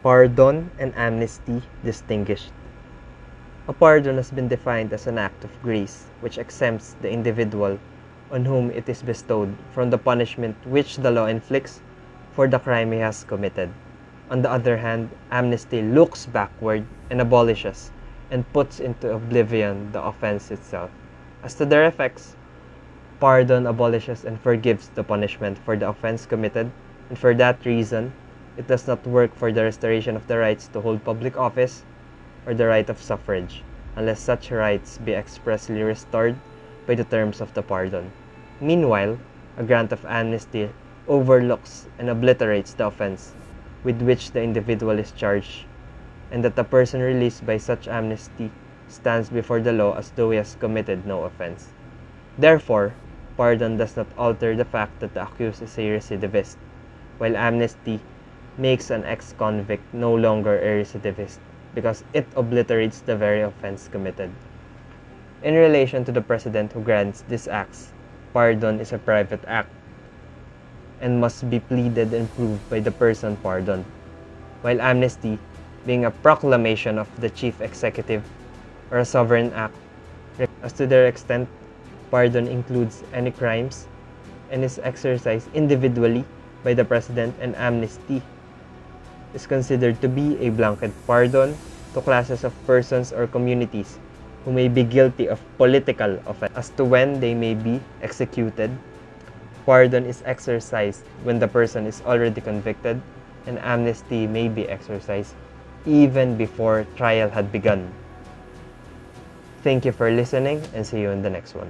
Pardon and amnesty distinguished. A pardon has been defined as an act of grace which exempts the individual on whom it is bestowed from the punishment which the law inflicts for the crime he has committed. On the other hand, amnesty looks backward and abolishes and puts into oblivion the offense itself. As to their effects, pardon abolishes and forgives the punishment for the offense committed, and for that reason, it does not work for the restoration of the rights to hold public office or the right of suffrage, unless such rights be expressly restored by the terms of the pardon. Meanwhile, a grant of amnesty overlooks and obliterates the offense with which the individual is charged, and that the person released by such amnesty stands before the law as though he has committed no offense. Therefore, pardon does not alter the fact that the accused is a recidivist, while amnesty makes an ex-convict no longer a recidivist because it obliterates the very offense committed. In relation to the president who grants these acts, pardon is a private act and must be pleaded and proved by the person pardoned, while amnesty, being a proclamation of the chief executive or a sovereign act, as to their extent, pardon includes any crimes and is exercised individually by the president and amnesty is considered to be a blanket pardon to classes of persons or communities who may be guilty of political offense. As to when they may be executed, pardon is exercised when the person is already convicted, and amnesty may be exercised even before trial had begun. Thank you for listening and see you in the next one.